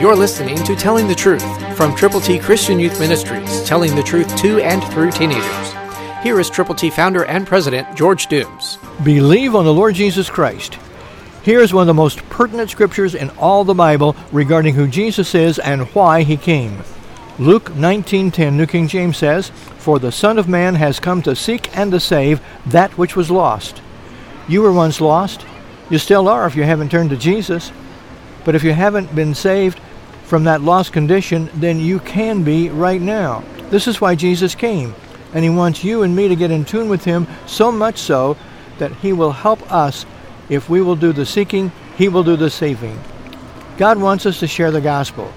You're listening to Telling the Truth from Triple T Christian Youth Ministries, telling the truth to and through teenagers. Here is Triple T founder and president George Dooms. Believe on the Lord Jesus Christ. Here is one of the most pertinent scriptures in all the Bible regarding who Jesus is and why he came. Luke 19:10 New King James says, "For the Son of man has come to seek and to save that which was lost." You were once lost. You still are if you haven't turned to Jesus. But if you haven't been saved from that lost condition, than you can be right now. This is why Jesus came. And he wants you and me to get in tune with him so much so that he will help us. If we will do the seeking, he will do the saving. God wants us to share the gospel.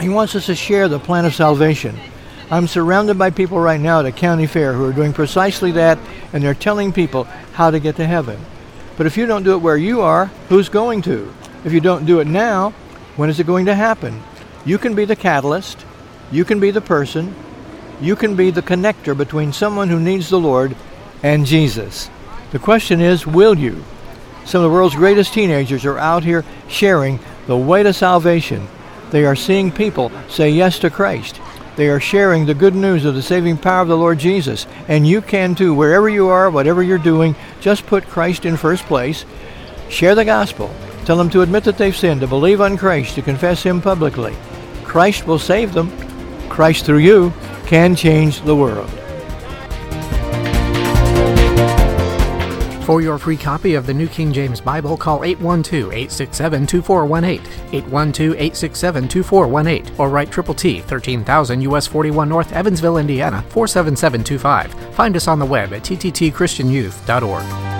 He wants us to share the plan of salvation. I'm surrounded by people right now at a county fair who are doing precisely that, and they're telling people how to get to heaven. But if you don't do it where you are, who's going to? If you don't do it now, when is it going to happen? You can be the catalyst, you can be the person, you can be the connector between someone who needs the Lord and Jesus. The question is, will you? Some of the world's greatest teenagers are out here sharing the way to salvation. They are seeing people say yes to Christ. They are sharing the good news of the saving power of the Lord Jesus. And you can too, wherever you are, whatever you're doing, just put Christ in first place. Share the gospel. Tell them to admit that they've sinned, to believe on Christ, to confess Him publicly. Christ will save them. Christ through you can change the world. For your free copy of the New King James Bible, call 812 867 2418, 812 867 2418, or write Triple T, 13000 US 41 North, Evansville, Indiana, 47725. Find us on the web at tttchristianyouth.org.